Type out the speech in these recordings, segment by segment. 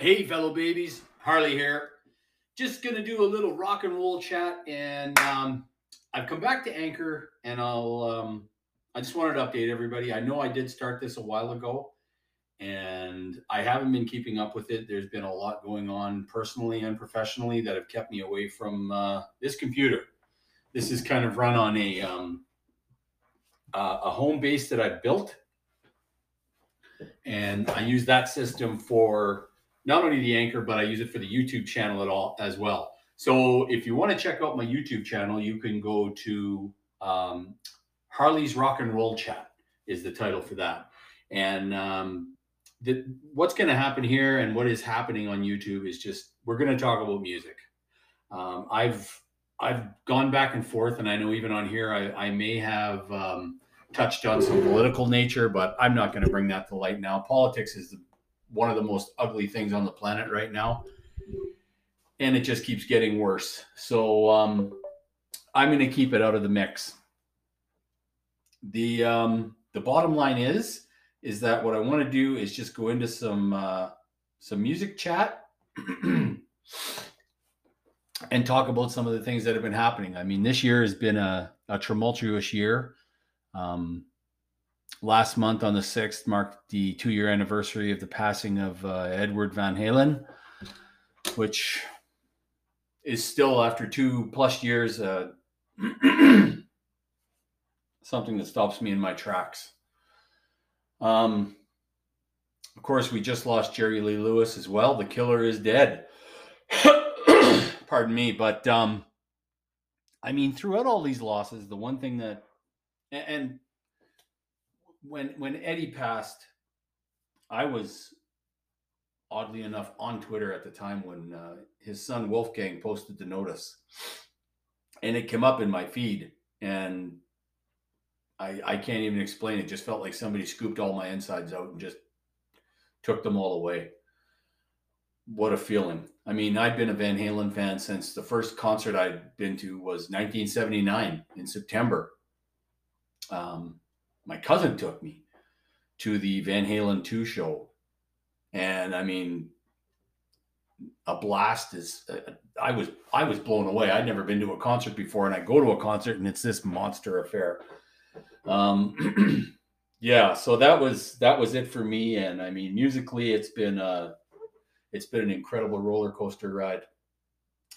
Hey, fellow babies, Harley here. Just gonna do a little rock and roll chat, and um, I've come back to Anchor, and I'll. Um, I just wanted to update everybody. I know I did start this a while ago, and I haven't been keeping up with it. There's been a lot going on personally and professionally that have kept me away from uh, this computer. This is kind of run on a um, uh, a home base that I built, and I use that system for not only the anchor, but I use it for the YouTube channel at all as well. So if you want to check out my YouTube channel, you can go to um, Harley's Rock and Roll Chat is the title for that. And um, the, what's going to happen here and what is happening on YouTube is just we're going to talk about music. Um, I've I've gone back and forth, and I know even on here I, I may have um, touched on some political nature, but I'm not going to bring that to light now. Politics is the one of the most ugly things on the planet right now. And it just keeps getting worse. So um, I'm going to keep it out of the mix. The um, the bottom line is is that what I want to do is just go into some uh, some music chat and talk about some of the things that have been happening. I mean, this year has been a, a tumultuous year. Um, last month on the 6th marked the two year anniversary of the passing of uh, Edward Van Halen, which is still, after two plus years, uh, something that stops me in my tracks. Um, of course, we just lost Jerry Lee Lewis as well. The killer is dead. Pardon me, but um, I mean, throughout all these losses, the one thing that, and when when Eddie passed, I was oddly enough on Twitter at the time when uh, his son Wolfgang posted the notice, and it came up in my feed, and I I can't even explain. It just felt like somebody scooped all my insides out and just took them all away. What a feeling! I mean, I'd been a Van Halen fan since the first concert I'd been to was 1979 in September. Um, my cousin took me to the Van Halen 2 show. And I mean, a blast is uh, I was I was blown away. I'd never been to a concert before and I go to a concert and it's this monster affair. Um yeah, so that was that was it for me and I mean musically it's been uh it's been an incredible roller coaster ride.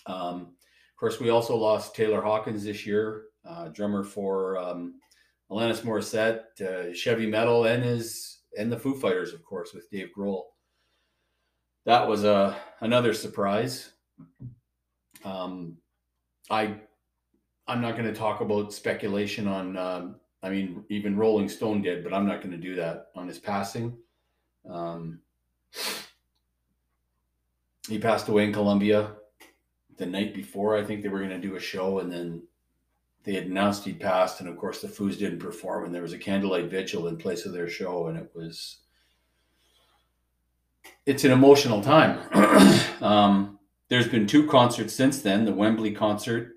Um of course we also lost Taylor Hawkins this year, uh, drummer for um, Alanis Morissette, uh, Chevy Metal, and his and the Foo Fighters, of course, with Dave Grohl. That was a uh, another surprise. Um, I I'm not going to talk about speculation on. Um, I mean, even Rolling Stone did, but I'm not going to do that on his passing. Um, he passed away in Colombia the night before. I think they were going to do a show, and then they had announced he'd passed, and of course the Foos didn't perform, and there was a candlelight vigil in place of their show, and it was it's an emotional time. um, there's been two concerts since then: the Wembley concert,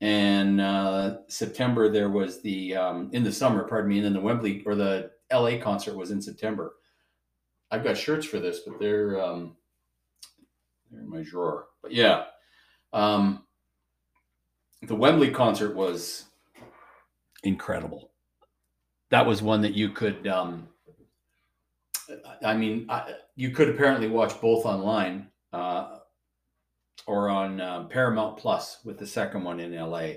and uh, September there was the um, in the summer, pardon me, and then the Wembley or the L.A. concert was in September. I've got shirts for this, but they're um, they're in my drawer. But yeah. Um, the Wembley concert was incredible. That was one that you could, um, I mean, I, you could apparently watch both online uh, or on uh, Paramount Plus with the second one in LA.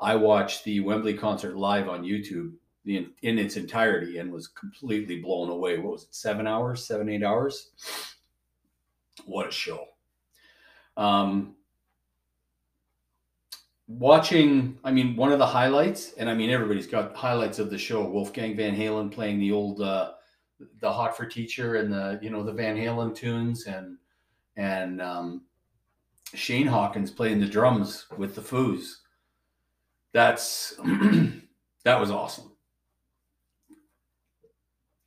I watched the Wembley concert live on YouTube in, in its entirety and was completely blown away. What was it, seven hours, seven, eight hours? What a show. Um, watching i mean one of the highlights and i mean everybody's got highlights of the show wolfgang van halen playing the old uh the hot for teacher and the you know the van halen tunes and and um shane hawkins playing the drums with the foos. That's that was awesome.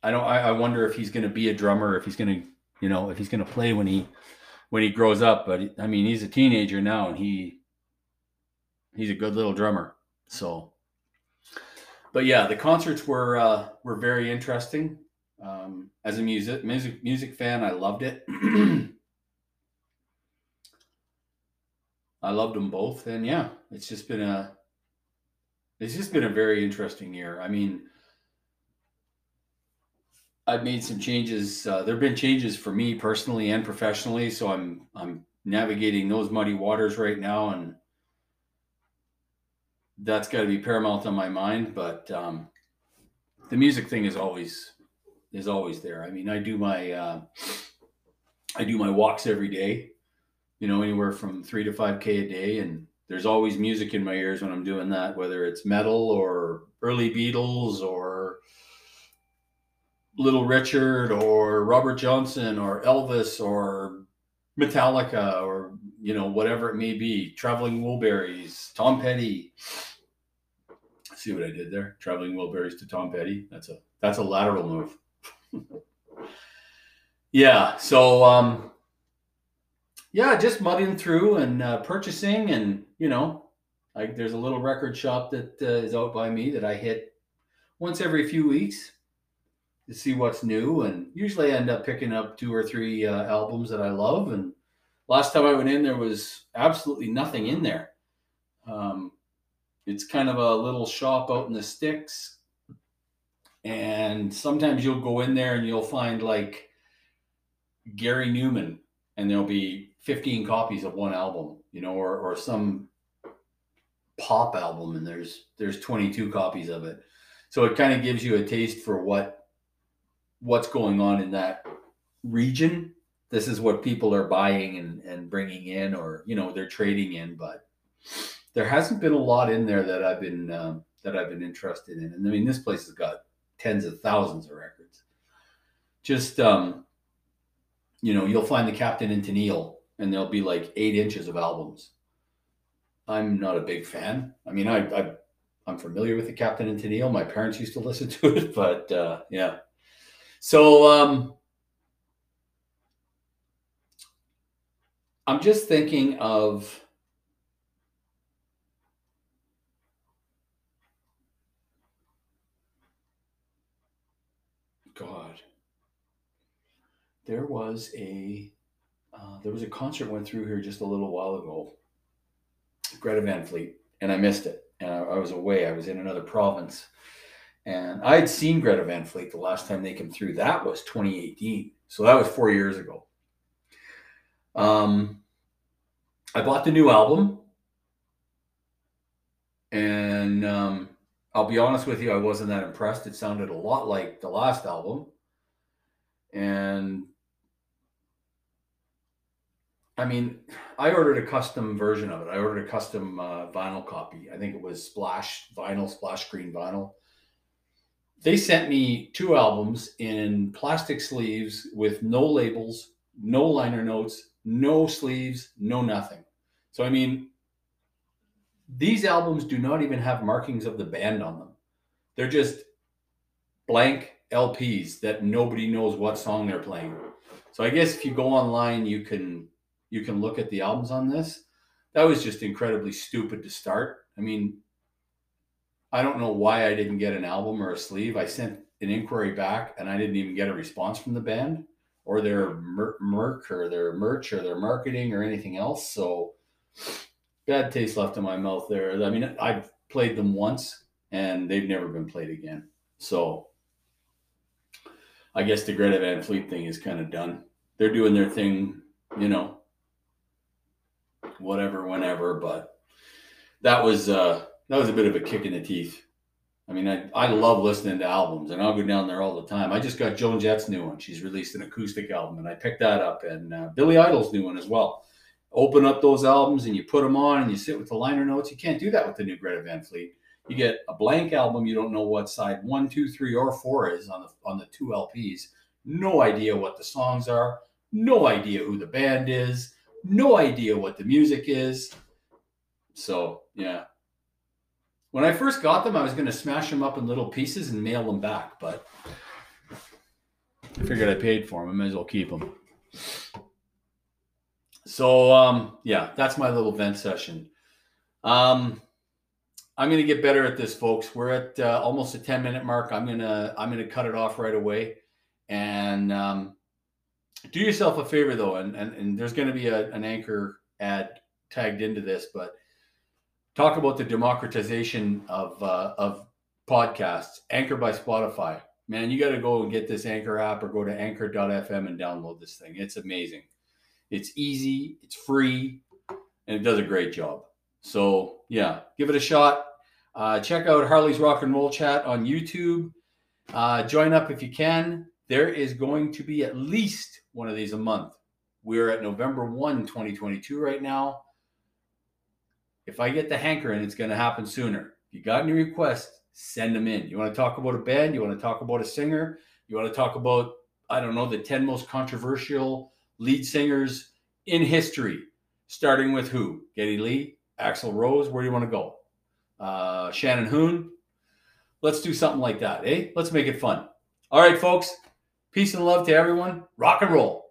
I don't I, I wonder if he's going to be a drummer if he's going to you know if he's going to play when he when he grows up but i mean he's a teenager now and he he's a good little drummer. So, but yeah, the concerts were uh, were very interesting. Um, as a music music music fan, I loved it. I loved them both, and yeah, it's just been a it's just been a very interesting year. I mean, I've made some changes. Uh, there have been changes for me personally and professionally, so I'm I'm navigating those muddy waters right now, and that's got to be paramount on my mind. But um, the music thing is always is always there. I mean, I do my uh, I do my walks every day, you know, anywhere from three to five k a day, and there's always music in my ears when I'm doing that, whether it's metal or early Beatles or Little Richard or Robert Johnson or Elvis or Metallica or you know whatever it may be, Traveling Wilburys, Tom Petty. See what I did there? Traveling Wilburys to Tom Petty. That's a that's a lateral move. yeah. So um, yeah, just mudding through and uh, purchasing, and you know, like there's a little record shop that uh, is out by me that I hit once every few weeks to see what's new, and usually I end up picking up two or three uh, albums that I love. And last time I went in, there was absolutely nothing in there. Um, it's kind of a little shop out in the sticks and sometimes you'll go in there and you'll find like Gary Numan, and there'll be 15 copies of one album, you know, or or some pop album, and there's there's 22 copies of it. So it kind of gives you a taste for what what's going on in that region. This is what people are buying and, and bringing in, or you know, they're trading in. But there hasn't been a lot in there that I've been um, that I've been interested in. And I mean, this place has got tens of thousands of records. Just um, you know, you'll find the Captain and Tennille, and there'll be like eight inches of albums. I'm not a big fan. I mean, I, I I'm familiar with the Captain and Tennille. My parents used to listen to it, but uh, yeah. So um, I'm just thinking of God, there was a uh, there was a concert went through here just a little while ago. Greta Van Fleet, and I missed it. And I, I was away. I was in another province, and I had seen Greta Van Fleet the last time they came through. That was 2018, so that was four years ago. Um, I bought the new album, and um, I'll be honest with you, I wasn't that impressed. It sounded a lot like the last album. And I mean, I ordered a custom version of it. I ordered a custom uh, vinyl copy. I think it was splash vinyl, splash Green vinyl. They sent me two albums in plastic sleeves with no labels, no liner notes, no sleeves, no nothing. So, I mean, these albums do not even have markings of the band on them. They're just blank LPs that nobody knows what song they're playing. So I guess if you go online, you can you can look at the albums on this. That was just incredibly stupid to start. I mean, I don't know why I didn't get an album or a sleeve. I sent an inquiry back and I didn't even get a response from the band or their merch or their merch or their marketing or anything else. So bad taste left in my mouth there. I mean, I've played them once and they've never been played again. So I guess the Greta Van Fleet thing is kind of done. They're doing their thing, you know, whatever, whenever. But that was uh, that was a bit of a kick in the teeth. I mean, I, I love listening to albums, and I'll go down there all the time. I just got Joan Jett's new one. She's released an acoustic album, and I picked that up, and uh, Billy Idol's new one as well open up those albums and you put them on and you sit with the liner notes. You can't do that with the new Greta Van Fleet. You get a blank album. You don't know what side one, two, three, or four is on the on the two LPs. No idea what the songs are. No idea who the band is. No idea what the music is. So yeah. When I first got them, I was going to smash them up in little pieces and mail them back, but I figured I paid for them. I might as well keep them. So um, yeah, that's my little vent session. Um, I'm gonna get better at this, folks. We're at uh, almost a 10 minute mark. I'm gonna I'm gonna cut it off right away, and um, do yourself a favor though, and and, and there's gonna be a, an anchor ad tagged into this, but talk about the democratization of uh, of podcasts. Anchor by Spotify. Man, you got to go and get this Anchor app or go to anchor.fm and download this thing. It's amazing. It's easy, it's free, and it does a great job. So, yeah, give it a shot. Uh, check out Harley's Rock and Roll Chat on YouTube. Uh, join up if you can. There is going to be at least one of these a month. We're at November 1, 2022 right now. If I get the hankering, it's going to happen sooner. If you got any requests, send them in. You want to talk about a band? You want to talk about a singer? You want to talk about, I don't know, the 10 most controversial lead singers in history, starting with who? Geddy Lee, Axl Rose. Where do you want to go? Uh, Shannon Hoon. Let's do something like that, eh? Let's make it fun. All right, folks. Peace and love to everyone. Rock and roll.